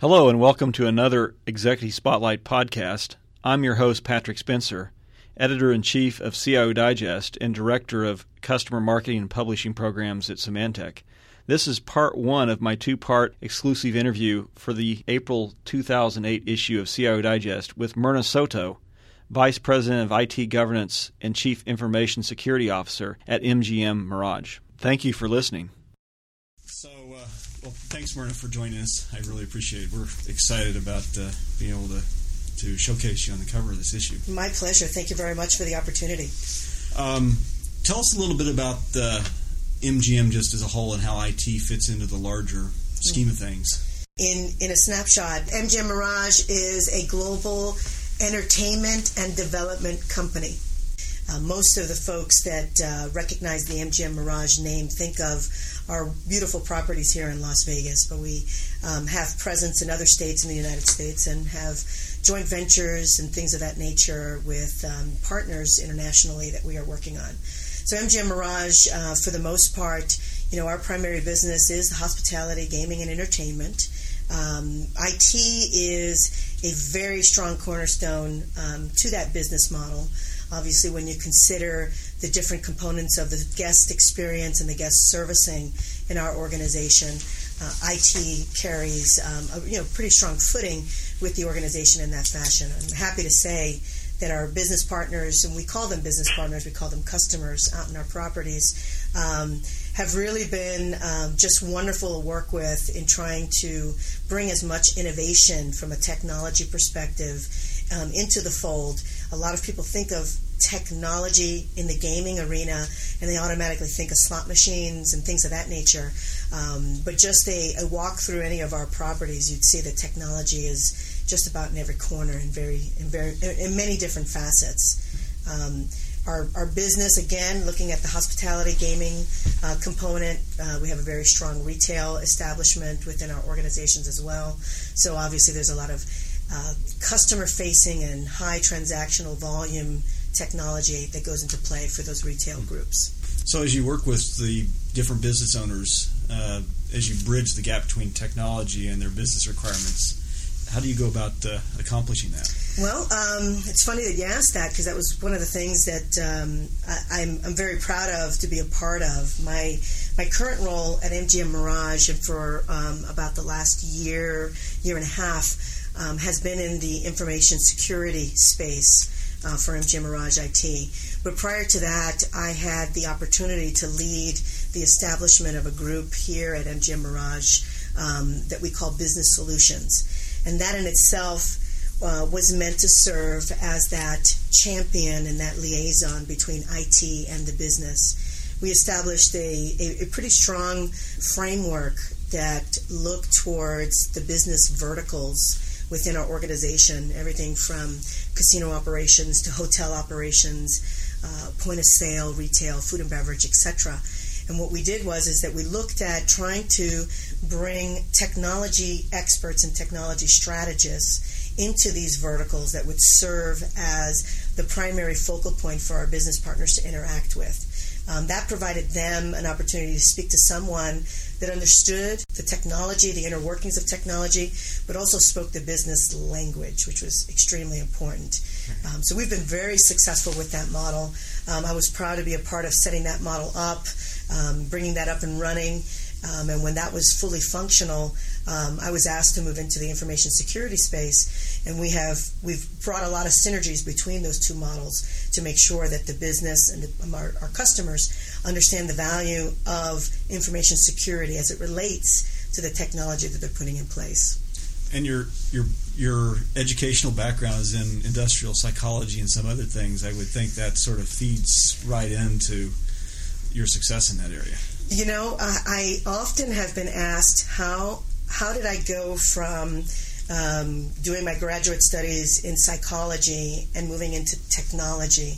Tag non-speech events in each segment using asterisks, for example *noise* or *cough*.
Hello, and welcome to another Executive Spotlight podcast. I'm your host, Patrick Spencer, editor in chief of CIO Digest and director of customer marketing and publishing programs at Symantec. This is part one of my two part exclusive interview for the April 2008 issue of CIO Digest with Myrna Soto, Vice President of IT Governance and Chief Information Security Officer at MGM Mirage. Thank you for listening. So, uh, well, thanks, Myrna, for joining us. I really appreciate it. We're excited about uh, being able to, to showcase you on the cover of this issue. My pleasure. Thank you very much for the opportunity. Um, tell us a little bit about uh, MGM just as a whole and how IT fits into the larger scheme of things. In, in a snapshot, MGM Mirage is a global entertainment and development company. Uh, most of the folks that uh, recognize the MGM Mirage name think of our beautiful properties here in Las Vegas, but we um, have presence in other states in the United States and have joint ventures and things of that nature with um, partners internationally that we are working on. So MGM Mirage, uh, for the most part, you know, our primary business is hospitality, gaming, and entertainment. Um, IT is a very strong cornerstone um, to that business model. Obviously, when you consider the different components of the guest experience and the guest servicing in our organization, uh, IT carries um, a you know pretty strong footing with the organization in that fashion. I'm happy to say that our business partners, and we call them business partners, we call them customers out in our properties, um, have really been um, just wonderful to work with in trying to bring as much innovation from a technology perspective um, into the fold. A lot of people think of technology in the gaming arena and they automatically think of slot machines and things of that nature. Um, but just a, a, walk through any of our properties, you'd see that technology is just about in every corner and very in very in many different facets. Um, our, our business, again, looking at the hospitality gaming uh, component, uh, we have a very strong retail establishment within our organizations as well. So obviously, there's a lot of uh, customer facing and high transactional volume technology that goes into play for those retail groups. So, as you work with the different business owners, uh, as you bridge the gap between technology and their business requirements, how do you go about uh, accomplishing that? Well, um, it's funny that you asked that because that was one of the things that um, I, am I'm, I'm very proud of to be a part of. My my current role at MGM Mirage and for um, about the last year year and a half um, has been in the information security space uh, for MGM Mirage IT. But prior to that, I had the opportunity to lead the establishment of a group here at MGM Mirage um, that we call Business Solutions. And that in itself uh, was meant to serve as that champion and that liaison between IT and the business. We established a, a, a pretty strong framework that looked towards the business verticals within our organization, everything from casino operations to hotel operations, uh, point of sale, retail, food and beverage, etc. And what we did was is that we looked at trying to bring technology experts and technology strategists into these verticals that would serve as the primary focal point for our business partners to interact with. Um, that provided them an opportunity to speak to someone that understood the technology, the inner workings of technology, but also spoke the business language, which was extremely important. Um, so we've been very successful with that model. Um, I was proud to be a part of setting that model up, um, bringing that up and running. Um, and when that was fully functional, um, I was asked to move into the information security space, and we have we've brought a lot of synergies between those two models to make sure that the business and the, our, our customers understand the value of information security as it relates to the technology that they're putting in place. And your your your educational background is in industrial psychology and some other things. I would think that sort of feeds right into your success in that area. You know, I often have been asked how how did I go from um, doing my graduate studies in psychology and moving into technology?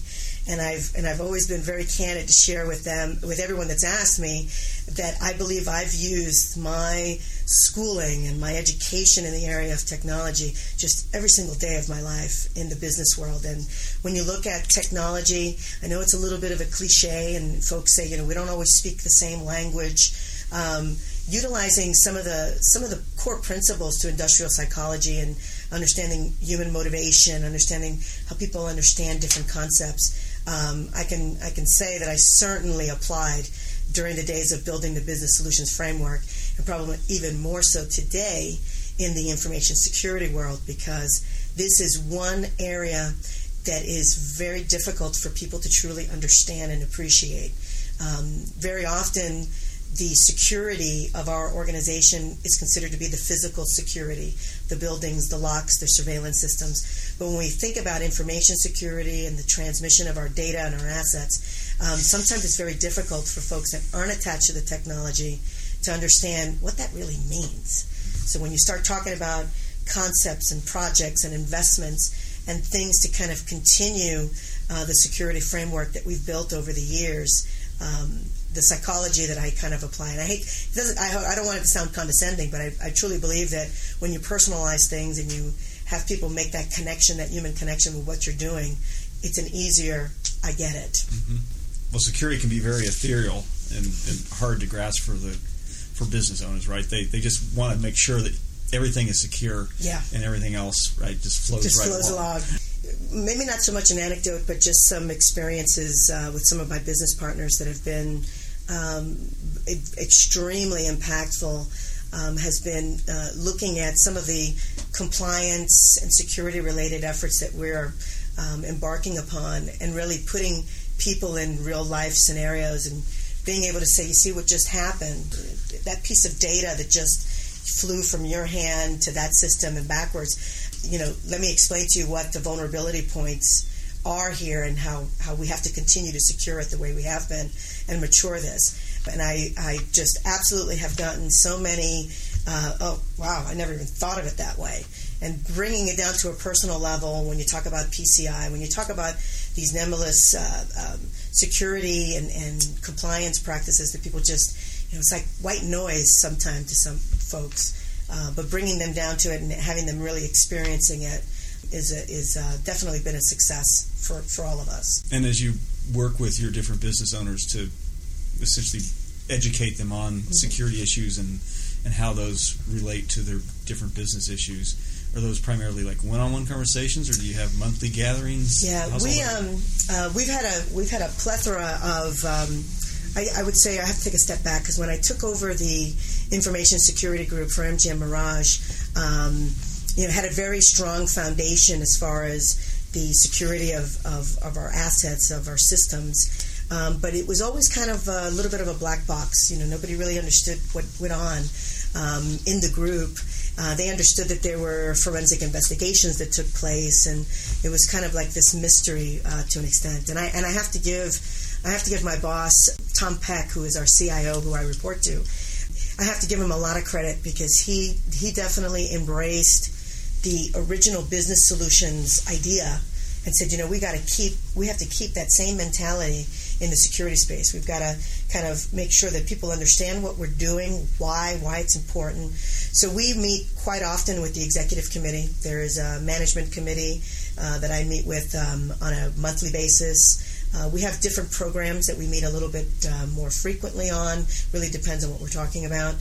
And I've and I've always been very candid to share with them, with everyone that's asked me, that I believe I've used my schooling and my education in the area of technology just every single day of my life in the business world. And when you look at technology, I know it's a little bit of a cliche, and folks say, you know, we don't always speak the same language. Um, utilizing some of the some of the core principles to industrial psychology and understanding human motivation, understanding how people understand different concepts. Um, I can I can say that I certainly applied during the days of building the business solutions framework, and probably even more so today in the information security world because this is one area that is very difficult for people to truly understand and appreciate. Um, very often, the security of our organization is considered to be the physical security, the buildings, the locks, the surveillance systems. But when we think about information security and the transmission of our data and our assets, um, sometimes it's very difficult for folks that aren't attached to the technology to understand what that really means. So when you start talking about concepts and projects and investments and things to kind of continue uh, the security framework that we've built over the years, um, the psychology that I kind of apply. And I hate, I, I, don't want it to sound condescending, but I, I, truly believe that when you personalize things and you have people make that connection, that human connection with what you're doing, it's an easier, I get it. Mm-hmm. Well, security can be very ethereal and, and, hard to grasp for the for business owners, right? They, they just want to make sure that everything is secure yeah. and everything else, right, just flows just right flows along. along maybe not so much an anecdote, but just some experiences uh, with some of my business partners that have been um, extremely impactful. Um, has been uh, looking at some of the compliance and security related efforts that we're um, embarking upon and really putting people in real life scenarios and being able to say, you see what just happened? That piece of data that just flew from your hand to that system and backwards you know, let me explain to you what the vulnerability points are here and how, how we have to continue to secure it the way we have been and mature this. And I, I just absolutely have gotten so many, uh, oh, wow, I never even thought of it that way. And bringing it down to a personal level when you talk about PCI, when you talk about these nebulous uh, um, security and, and compliance practices that people just, you know, it's like white noise sometimes to some folks. Uh, but bringing them down to it and having them really experiencing it is a, is uh, definitely been a success for, for all of us. And as you work with your different business owners to essentially educate them on mm-hmm. security issues and and how those relate to their different business issues. Are those primarily like one-on-one conversations, or do you have monthly gatherings? Yeah, we um, uh, we've had a we've had a plethora of um, I, I, would say I have to take a step back because when I took over the information security group for MGM Mirage, um, you know, had a very strong foundation as far as the security of, of, of our assets, of our systems. Um, but it was always kind of a little bit of a black box. You know, nobody really understood what went on um, in the group. Uh, they understood that there were forensic investigations that took place, and it was kind of like this mystery uh, to an extent. And I and I have to give I have to give my boss, Tom Peck, who is our CIO, who I report to, I have to give him a lot of credit because he he definitely embraced the original business solutions idea and said, you know, we got to keep we have to keep that same mentality in the security space. We've got to kind of make sure that people understand what we're doing, why, why it's important. So we meet quite often with the executive committee. There is a management committee uh, that I meet with um, on a monthly basis. Uh, we have different programs that we meet a little bit uh, more frequently on. Really depends on what we're talking about.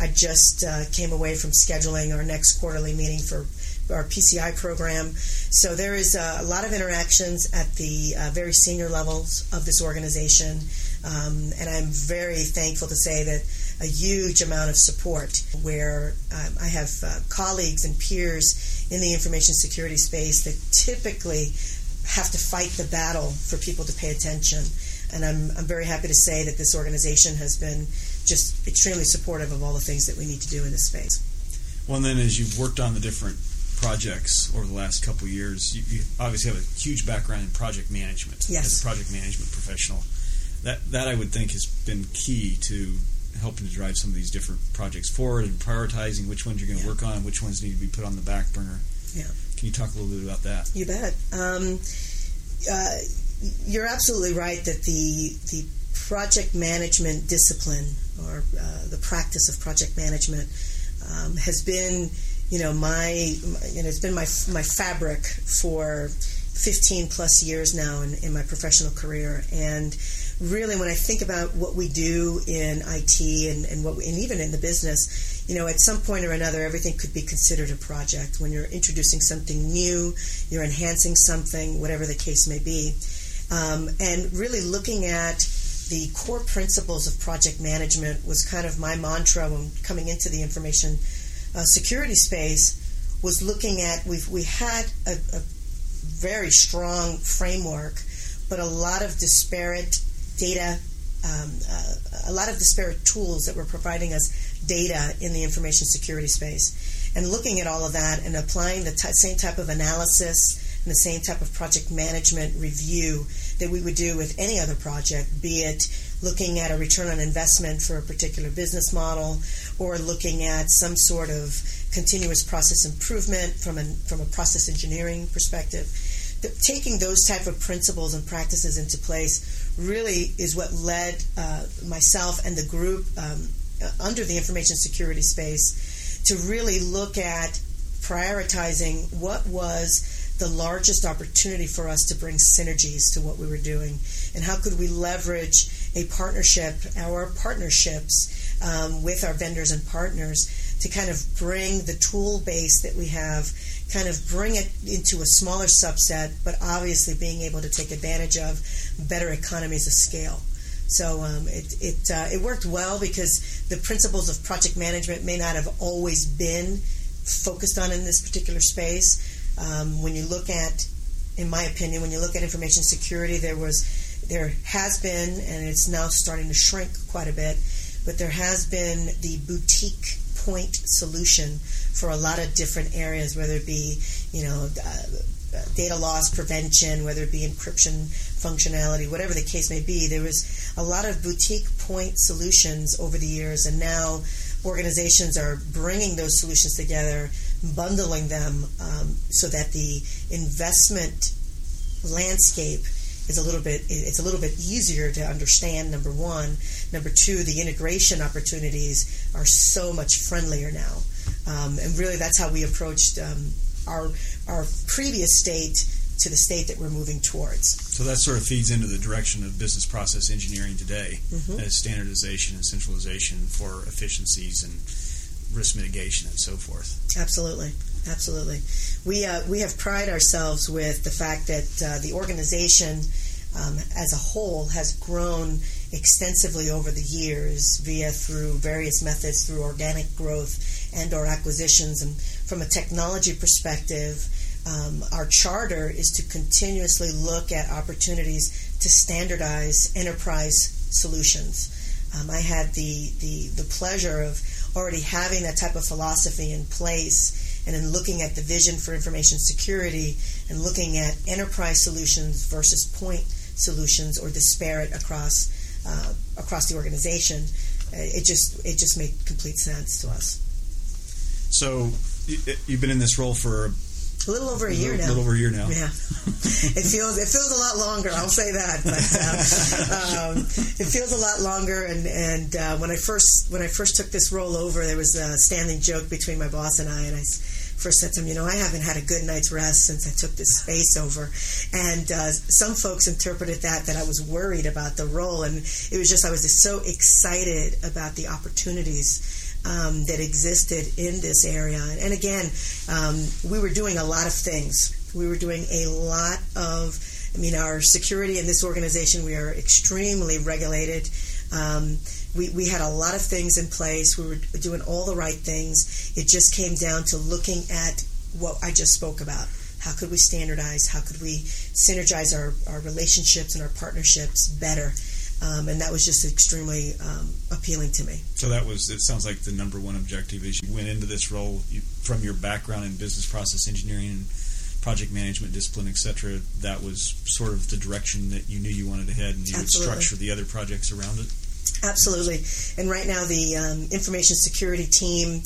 I just uh, came away from scheduling our next quarterly meeting for our PCI program. So there is a lot of interactions at the uh, very senior levels of this organization. Um, and I'm very thankful to say that a huge amount of support where um, I have uh, colleagues and peers in the information security space that typically have to fight the battle for people to pay attention. And I'm, I'm very happy to say that this organization has been just extremely supportive of all the things that we need to do in this space. Well, and then as you've worked on the different projects over the last couple of years, you, you obviously have a huge background in project management yes. as a project management professional. That that I would think has been key to helping to drive some of these different projects forward and prioritizing which ones you're going to yeah. work on and which ones need to be put on the back burner. Yeah. Can you talk a little bit about that? You bet. Um, uh, you're absolutely right that the the project management discipline or uh, the practice of project management um, has been, you know, my you know, it's been my my fabric for 15 plus years now in, in my professional career and really, when I think about what we do in IT and, and what we, and even in the business, you know, at some point or another, everything could be considered a project. When you're introducing something new, you're enhancing something, whatever the case may be, um, and really looking at the core principles of project management was kind of my mantra when coming into the information uh, security space. Was looking at we've we had a, a very strong framework, but a lot of disparate data, um, uh, a lot of disparate tools that were providing us data in the information security space. And looking at all of that and applying the t- same type of analysis the same type of project management review that we would do with any other project, be it looking at a return on investment for a particular business model or looking at some sort of continuous process improvement from a, from a process engineering perspective. The, taking those type of principles and practices into place really is what led uh, myself and the group um, uh, under the information security space to really look at prioritizing what was the largest opportunity for us to bring synergies to what we were doing and how could we leverage a partnership our partnerships um, with our vendors and partners to kind of bring the tool base that we have kind of bring it into a smaller subset, but obviously being able to take advantage of better economies of scale. So um, it it uh, it worked well because the principles of project management may not have always been focused on in this particular space. Um, when you look at, in my opinion, when you look at information security, there was there has been, and it's now starting to shrink quite a bit, but there has been the boutique point solution for a lot of different areas, whether it be, you know, uh, data loss prevention, whether it be encryption functionality, whatever the case may be. There was a lot of boutique point solutions over the years, and now organizations are bringing those solutions together, bundling them um, so that the investment landscape is a little bit it's a little bit easier to understand number one. Number two the integration opportunities are so much friendlier now. Um, and really that's how we approached um, our our previous state to the state that we're moving towards. So that sort of feeds into the direction of business process engineering today mm-hmm. as standardization and centralization for efficiencies and risk mitigation and so forth. Absolutely. Absolutely. We uh, we have pride ourselves with the fact that uh, the organization um, as a whole has grown extensively over the years via through various methods through organic growth and or acquisitions. And from a technology perspective um, our charter is to continuously look at opportunities to standardize enterprise solutions. Um, I had the, the the pleasure of already having that type of philosophy in place and in looking at the vision for information security and looking at enterprise solutions versus point solutions or disparate across uh, across the organization, uh, it just it just made complete sense to us. So you've been in this role for a little over a, a year little, now. A little over a year now. Yeah, *laughs* it feels it feels a lot longer. I'll say that, but uh, um, it feels a lot longer. And and uh, when I first when I first took this role over, there was a standing joke between my boss and I, and I first said to him, you know, I haven't had a good night's rest since I took this space over. And uh, some folks interpreted that that I was worried about the role, and it was just I was just so excited about the opportunities. Um, that existed in this area. And again, um, we were doing a lot of things. We were doing a lot of, I mean, our security in this organization, we are extremely regulated. Um, we, we had a lot of things in place. We were doing all the right things. It just came down to looking at what I just spoke about. How could we standardize? How could we synergize our, our relationships and our partnerships better? Um, and that was just extremely um, appealing to me. So that was. It sounds like the number one objective is you went into this role you, from your background in business process engineering and project management discipline, etc. That was sort of the direction that you knew you wanted to head, and you Absolutely. would structure the other projects around it. Absolutely. And right now, the um, information security team,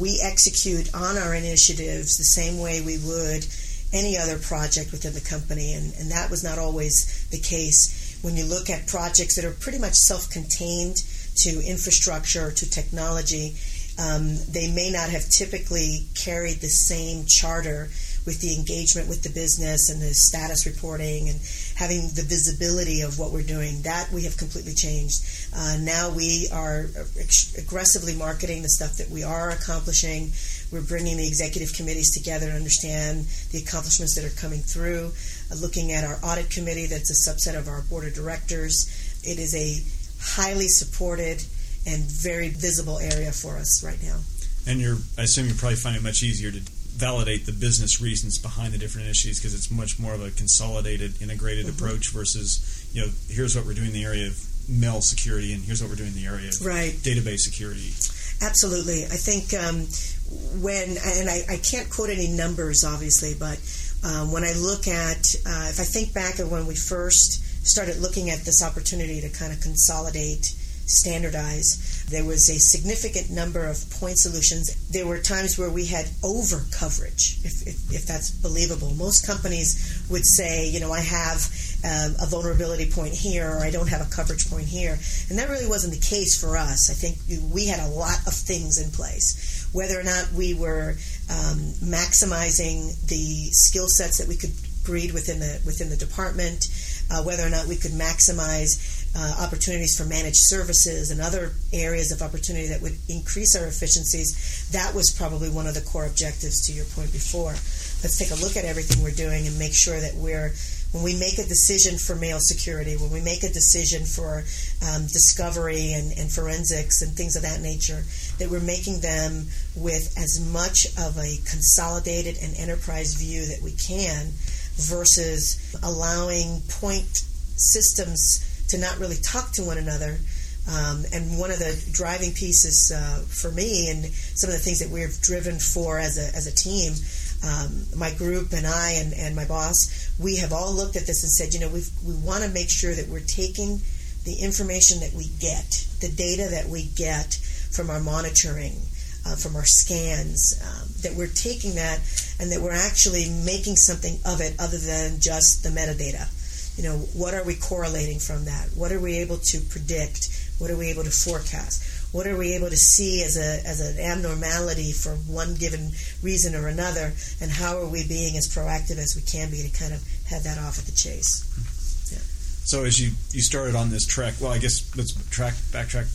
we execute on our initiatives the same way we would any other project within the company. And, and that was not always the case when you look at projects that are pretty much self contained to infrastructure, to technology. Um, they may not have typically carried the same charter with the engagement with the business and the status reporting and having the visibility of what we're doing. That we have completely changed. Uh, now we are aggressively marketing the stuff that we are accomplishing. We're bringing the executive committees together to understand the accomplishments that are coming through. Looking at our audit committee, that's a subset of our board of directors. It is a highly supported and very visible area for us right now. And you're, I assume you probably find it much easier to validate the business reasons behind the different initiatives because it's much more of a consolidated, integrated mm-hmm. approach versus, you know, here's what we're doing in the area of mail security and here's what we're doing in the area of right. database security. Absolutely. I think um, when, and I, I, can't quote any numbers, obviously, but um, when I look at, uh, if I think back of when we first started looking at this opportunity to kind of consolidate, standardize, there was a significant number of point solutions. There were times where we had over coverage, if, if, if that's believable. Most companies would say, you know, I have um, a vulnerability point here or I don't have a coverage point here. And that really wasn't the case for us. I think we had a lot of things in place. Whether or not we were um, maximizing the skill sets that we could breed within the within the department, uh, whether or not we could maximize uh, opportunities for managed services and other areas of opportunity that would increase our efficiencies, that was probably one of the core objectives to your point before. Let's take a look at everything we're doing and make sure that we're when we make a decision for mail security, when we make a decision for um, discovery and, and, forensics and things of that nature, that we're making them with as much of a consolidated and enterprise view that we can versus allowing point systems to not really talk to one another. Um, and one of the driving pieces uh, for me, and some of the things that we've driven for as a as a team, um, my group and I and, and my boss, we have all looked at this and said, you know, we we want to make sure that we're taking the information that we get, the data that we get from our monitoring, uh, from our scans, um, that we're taking that and that we're actually making something of it other than just the metadata you know, what are we correlating from that? What are we able to predict? What are we able to forecast? What are we able to see as a as an abnormality for one given reason or another? And how are we being as proactive as we can be to kind of head that off at the chase? Hmm. Yeah. So as you you started on this trek, well, I guess let's track backtrack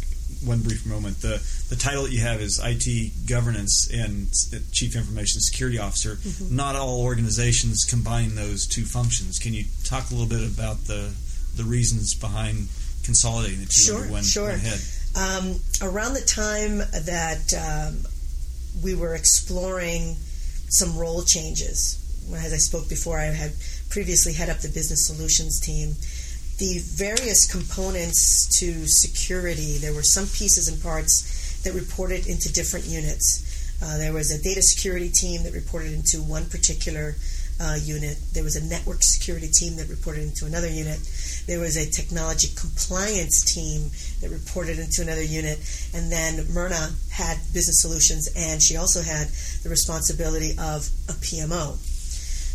one brief moment. The the title that you have is IT governance and chief information security officer. Mm-hmm. Not all organizations combine those two functions. Can you talk a little bit about the the reasons behind consolidating the two sure, one, sure. one head? Um, around the time that um, we were exploring some role changes, as I spoke before, I had previously head up the business solutions team the various components to security, there were some pieces and parts that reported into different units. Uh, there was a data security team that reported into one particular uh, unit. There was a network security team that reported into another unit. There was a technology compliance team that reported into another unit. And then Myrna had business solutions, and she also had the responsibility of a PMO.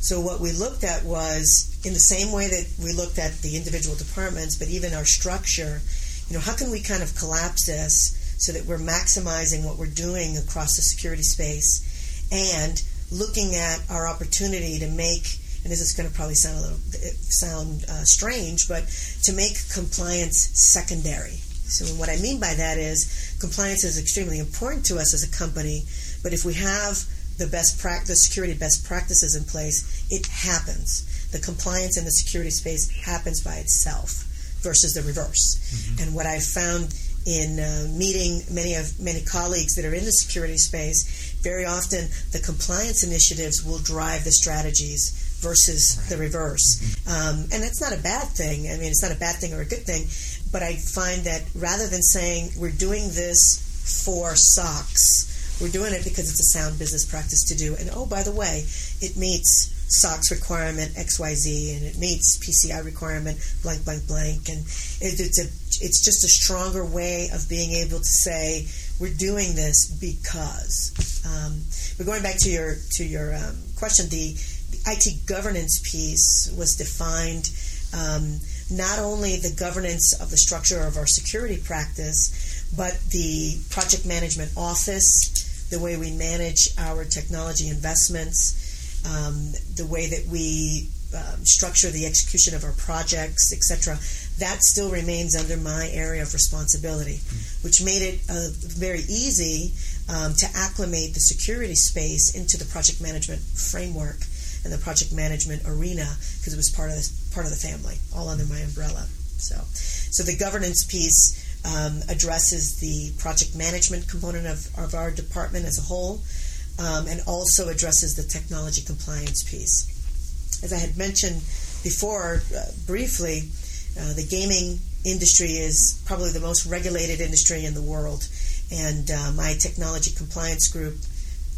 So what we looked at was in the same way that we looked at the individual departments, but even our structure, you know, how can we kind of collapse this so that we're maximizing what we're doing across the security space and looking at our opportunity to make and this is going to probably sound a little sound uh, strange, but to make compliance secondary. So what I mean by that is compliance is extremely important to us as a company, but if we have the best practice, security best practices in place, it happens. The compliance in the security space happens by itself versus the reverse. Mm-hmm. And what I've found in uh, meeting many of many colleagues that are in the security space, very often the compliance initiatives will drive the strategies versus right. the reverse. Mm-hmm. Um, and that's not a bad thing. I mean, it's not a bad thing or a good thing. But I find that rather than saying we're doing this for SOX, we're doing it because it's a sound business practice to do. And oh, by the way, it meets SOX requirement XYZ and it meets PCI requirement blank blank blank and it, it's a it's just a stronger way of being able to say we're doing this because. Um, but going back to your to your um, question, the, the, IT governance piece was defined um, not only the governance of the structure of our security practice, but the project management office the way we manage our technology investments, um, the way that we um, structure the execution of our projects, etc. That still remains under my area of responsibility, mm-hmm. which made it uh, very easy um, to acclimate the security space into the project management framework and the project management arena because it was part of the, part of the family, all under my umbrella. So, so the governance piece um, addresses the project management component of, of our department as a whole, um, and also addresses the technology compliance piece. As I had mentioned before, uh, briefly, uh, the gaming industry is probably the most regulated industry in the world, and uh, my technology compliance group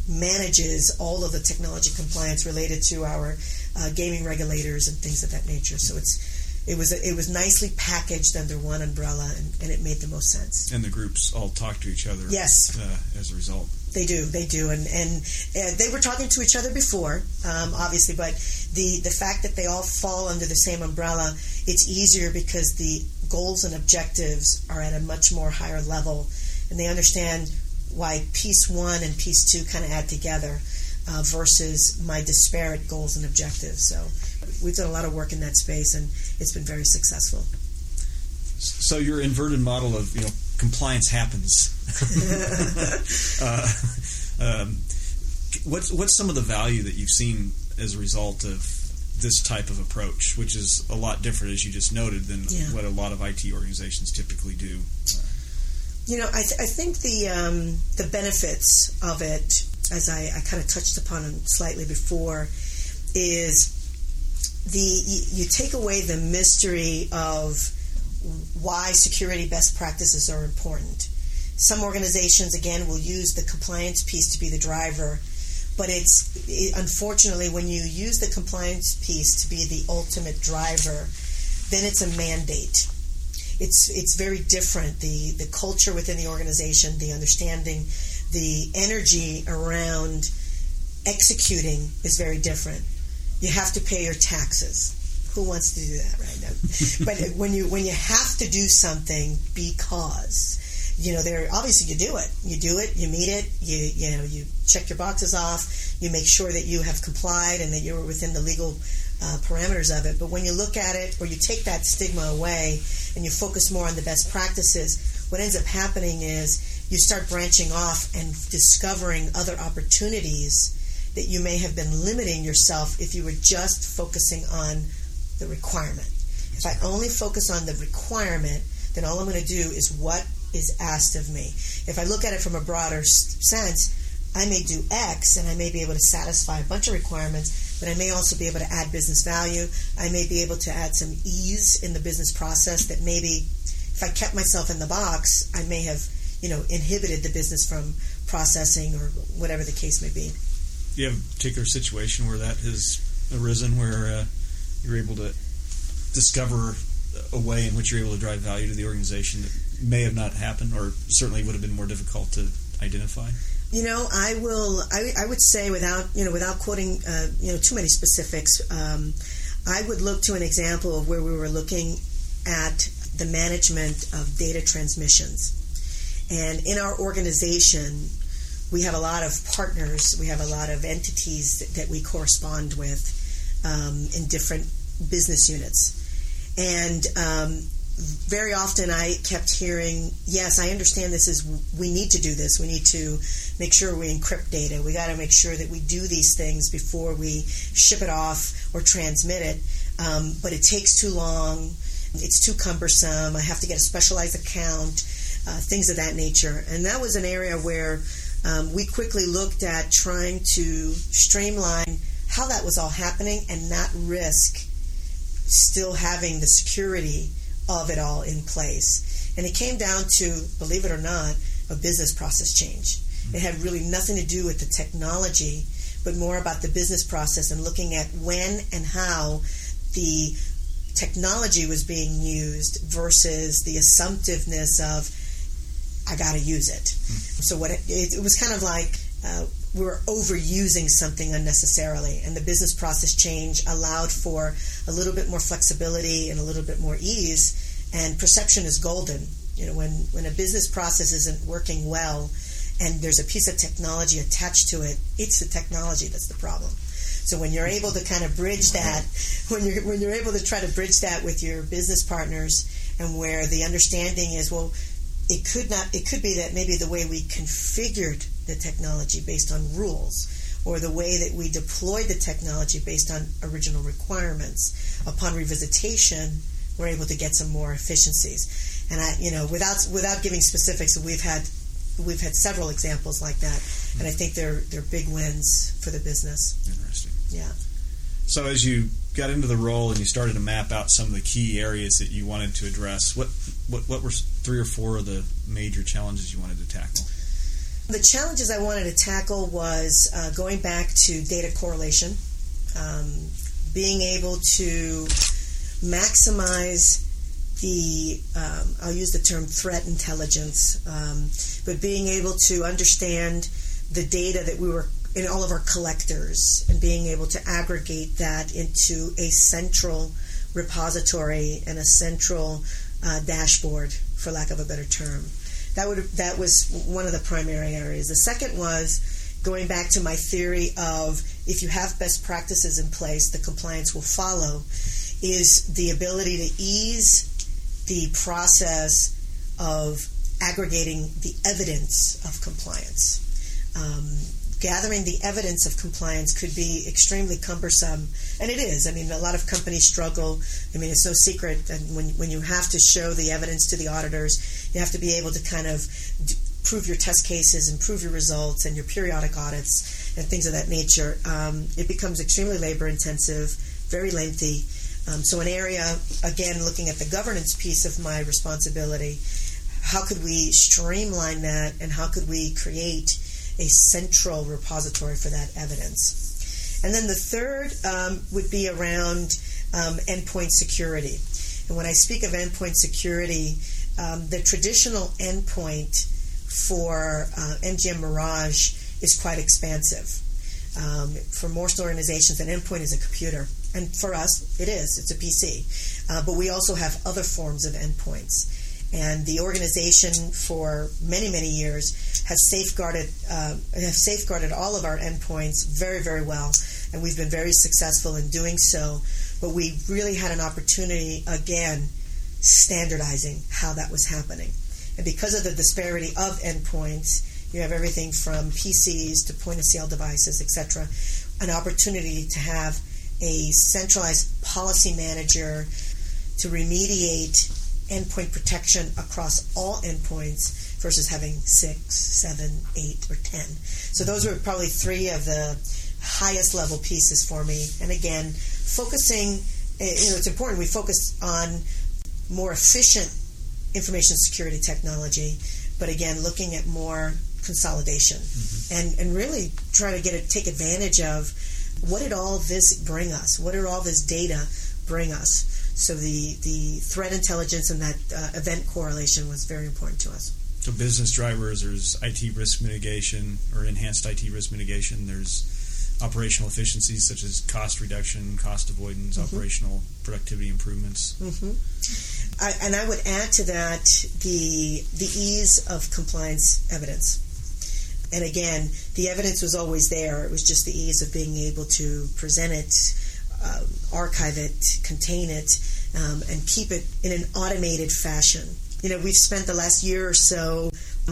manages all of the technology compliance related to our uh, gaming regulators and things of that nature. So it's it was it was nicely packaged under one umbrella, and, and, it made the most sense. And the groups all talk to each other. Yes, uh, as a result. They do, they do, and and uh, they were talking to each other before, um, obviously, but the the fact that they all fall under the same umbrella, it's easier because the goals and objectives are at a much more higher level, and they understand why piece one and piece two kind of add together uh, versus my disparate goals and objectives. So we've done a lot of work in that space, and it's been very successful. So your inverted model of you know compliance happens. *laughs* uh, um, what's what's some of the value that you've seen as a result of this type of approach, which is a lot different, as you just noted, than yeah. what a lot of IT organizations typically do? You know, I, th- I think the um, the benefits of it, as I, I kind of touched upon slightly before, is the you, take away the mystery of why security best practices are important. Some organizations, again, will use the compliance piece to be the driver, but it's it, unfortunately when you use the compliance piece to be the ultimate driver, then it's a mandate. It's it's very different. The the culture within the organization, the understanding, the energy around executing is very different you have to pay your taxes. Who wants to do that right now? *laughs* but when you when you have to do something because you know there obviously you do it you do it you meet it you you know you check your boxes off you make sure that you have complied and that you're within the legal uh, parameters of it but when you look at it or you take that stigma away and you focus more on the best practices what ends up happening is you start branching off and discovering other opportunities that you may have been limiting yourself if you were just focusing on the requirement. If I only focus on the requirement, then all I'm going to do is what is asked of me. If I look at it from a broader sense, I may do X and I may be able to satisfy a bunch of requirements, but I may also be able to add business value. I may be able to add some ease in the business process that maybe if I kept myself in the box, I may have, you know, inhibited the business from processing or whatever the case may be do you have a particular situation where that has arisen where uh, you're able to discover a way in which you're able to drive value to the organization that may have not happened or certainly would have been more difficult to identify? You know, I will. I, I would say without you know without quoting uh, you know too many specifics, um, I would look to an example of where we were looking at the management of data transmissions, and in our organization, we have a lot of partners, we have a lot of entities that, that we correspond with um, in different business units. And um, very often I kept hearing, yes, I understand this is, we need to do this. We need to make sure we encrypt data. We got to make sure that we do these things before we ship it off or transmit it. Um, but it takes too long. It's too cumbersome. I have to get a specialized account, uh, things of that nature. And that was an area where um, we quickly looked at trying to streamline how that was all happening and not risk still having the security of it all in place. And it came down to, believe it or not, a business process change. It had really nothing to do with the technology, but more about the business process and looking at when and how the technology was being used versus the assumptiveness of I got to use it. Mm. So what it, it, was kind of like uh, we were overusing something unnecessarily, and the business process change allowed for a little bit more flexibility and a little bit more ease. And perception is golden. You know, when when a business process isn't working well, and there's a piece of technology attached to it, it's the technology that's the problem. So when you're able to kind of bridge that, *laughs* when you're when you're able to try to bridge that with your business partners, and where the understanding is, well, it could not, it could be that maybe the way we configured the technology based on rules, or the way that we deployed the technology based on original requirements, upon revisitation, we're able to get some more efficiencies. And I, you know, without without giving specifics, we've had we've had several examples like that, and I think they're they're big wins for the business. Interesting. Yeah. So as you got into the role and you started to map out some of the key areas that you wanted to address, what what, what were three or four of the major challenges you wanted to tackle? The challenges I wanted to tackle was uh, going back to data correlation, um, being able to maximize the, um, I'll use the term threat intelligence, um, but being able to understand the data that we were in all of our collectors and being able to aggregate that into a central repository and a central uh, dashboard, for lack of a better term. That would that was one of the primary areas. The second was going back to my theory of if you have best practices in place, the compliance will follow. Is the ability to ease the process of aggregating the evidence of compliance. Um, gathering the evidence of compliance could be extremely cumbersome, and it is. I mean, a lot of companies struggle. I mean, it's no secret that when when you have to show the evidence to the auditors, you have to be able to kind of d- prove your test cases and prove your results and your periodic audits and things of that nature. Um, it becomes extremely labor intensive, very lengthy. Um, so, an area again, looking at the governance piece of my responsibility. How could we streamline that, and how could we create a central repository for that evidence. And then the third um, would be around um, endpoint security. And when I speak of endpoint security, um, the traditional endpoint for uh, MGM Mirage is quite expansive. Um, for most organizations, an endpoint is a computer. And for us, it is. It's a PC. Uh, but we also have other forms of endpoints. And the organization, for many, many years, has safeguarded uh, have safeguarded all of our endpoints very, very well, and we've been very successful in doing so. But we really had an opportunity again standardizing how that was happening, and because of the disparity of endpoints, you have everything from PCs to point of sale devices, etc. An opportunity to have a centralized policy manager to remediate endpoint protection across all endpoints versus having six, seven, eight, or ten. So those were probably three of the highest level pieces for me. And again, focusing, eh, you know, it's important we focus on more efficient information security technology, but again, looking at more consolidation mm-hmm. and, and really try to get it, take advantage of what did all this bring us? What did all this data bring us? So the, the threat intelligence and that uh, event correlation was very important to us. So business drivers, there's IT risk mitigation or enhanced IT risk mitigation. There's operational efficiencies such as cost reduction, cost avoidance, mm-hmm. operational productivity improvements. Mm-hmm. I, and I would add to that the the ease of compliance evidence. And again, the evidence was always there. It was just the ease of being able to present it uh, archive it, contain it, um, and keep it in an automated fashion. You know, we've spent the last year or so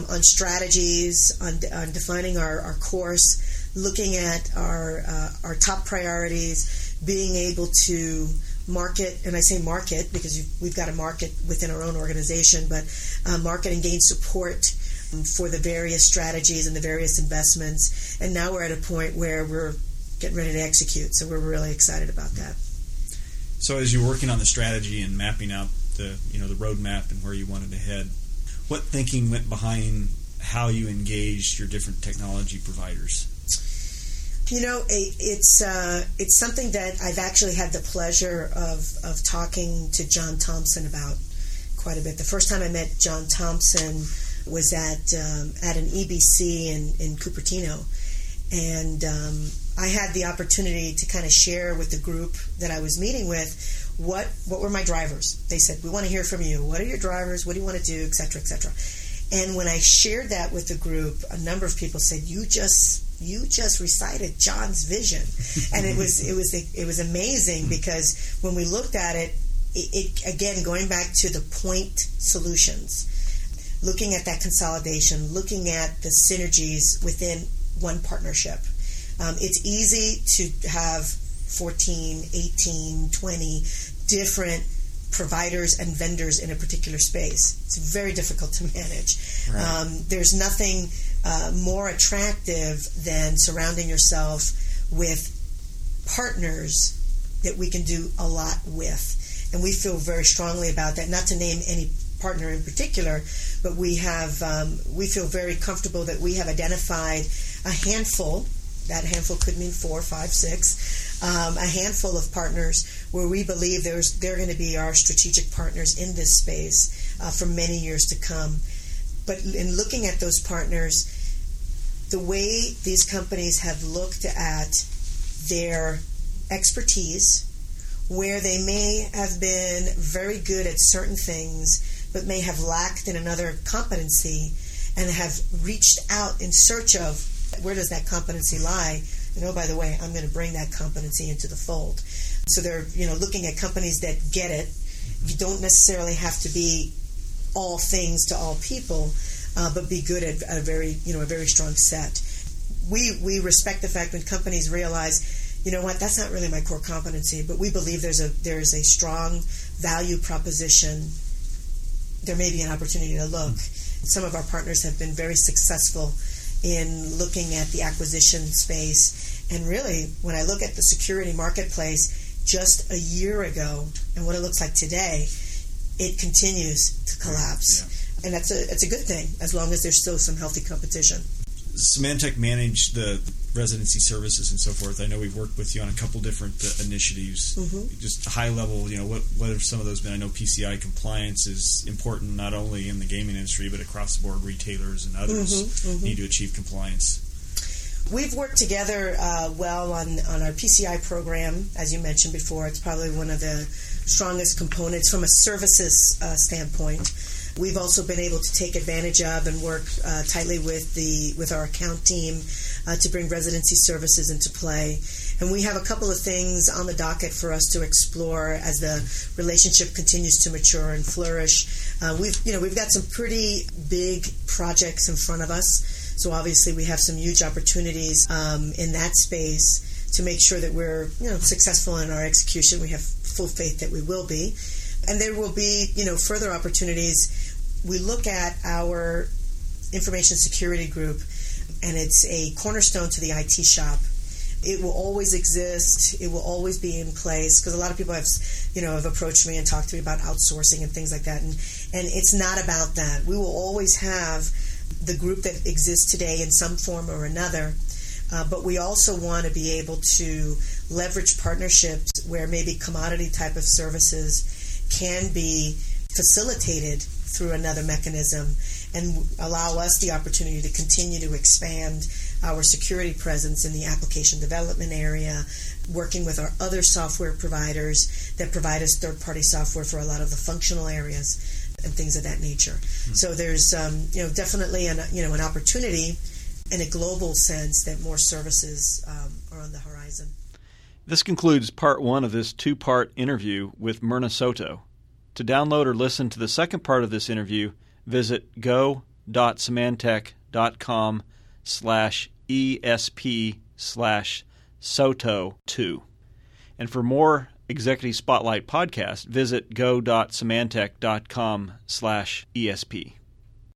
on strategies, on, on defining our, our course, looking at our uh, our top priorities, being able to market, and I say market because we've got a market within our own organization, but uh, market and gain support um, for the various strategies and the various investments. And now we're at a point where we're getting ready to execute. So we're really excited about that. So as you're working on the strategy and mapping out the you know the roadmap and where you wanted to head, what thinking went behind how you engaged your different technology providers? You know, it's uh, it's something that I've actually had the pleasure of of talking to John Thompson about quite a bit. The first time I met John Thompson was at um, at an EBC in in Cupertino, and um, I had the opportunity to kind of share with the group that I was meeting with what what were my drivers. They said, "We want to hear from you. What are your drivers? What do you want to do, etc., etc." And when I shared that with the group, a number of people said, "You just you just recited John's vision, *laughs* and it was it was it was amazing because when we looked at it, it, it again going back to the point solutions, looking at that consolidation, looking at the synergies within one partnership. Um, it's easy to have 14, 18, 20 different providers and vendors in a particular space. It's very difficult to *laughs* manage. Right. Um, there's nothing uh, more attractive than surrounding yourself with partners that we can do a lot with. And we feel very strongly about that. Not to name any partner in particular, but we have um, we feel very comfortable that we have identified a handful. That handful could mean four, five, six. Um, a handful of partners where we believe there's they're going to be our strategic partners in this space uh, for many years to come. But in looking at those partners, the way these companies have looked at their expertise, where they may have been very good at certain things, but may have lacked in another competency, and have reached out in search of where does that competency lie? And oh, by the way, I'm going to bring that competency into the fold. So they're you know looking at companies that get it. You don't necessarily have to be all things to all people, uh, but be good at a very you know a very strong set. We we respect the fact when companies realize, you know what, that's not really my core competency, but we believe there's a there's a strong value proposition. There may be an opportunity to look. Some of our partners have been very successful in looking at the acquisition space. And really, when I look at the security marketplace just a year ago and what it looks like today, it continues to collapse. Yeah. And that's a, that's a good thing as long as there's still some healthy competition. Symantec manage the residency services and so forth. I know we've worked with you on a couple different uh, initiatives. Mm-hmm. Just high level, you know, what what have some of those been? I know PCI compliance is important not only in the gaming industry but across the board. Retailers and others mm-hmm, mm-hmm. need to achieve compliance. We've worked together uh, well on, on our PCI program, as you mentioned before. It's probably one of the strongest components from a services uh, standpoint. We've also been able to take advantage of and work uh, tightly with the with our account team uh, to bring residency services into play. And we have a couple of things on the docket for us to explore as the relationship continues to mature and flourish. Uh, we've you know we've got some pretty big projects in front of us. So obviously we have some huge opportunities um, in that space to make sure that we're you know successful in our execution. We have full faith that we will be, and there will be you know further opportunities we look at our information security group, and it's a cornerstone to the IT shop. It will always exist. It will always be in place because a lot of people have, you know, have approached me and talked to me about outsourcing and things like that. And and it's not about that. We will always have the group that exists today in some form or another. Uh, but we also want to be able to leverage partnerships where maybe commodity type of services can be facilitated through another mechanism and allow us the opportunity to continue to expand our security presence in the application development area, working with our other software providers that provide us third party software for a lot of the functional areas and things of that nature. Mm-hmm. So there's um, you know definitely an you know an opportunity in a global sense that more services um, are on the horizon. This concludes part one of this two part interview with Myrna Soto. To download or listen to the second part of this interview, visit go.symantec.com slash ESP slash SOTO2. And for more Executive Spotlight podcast, visit go.symantec.com slash ESP.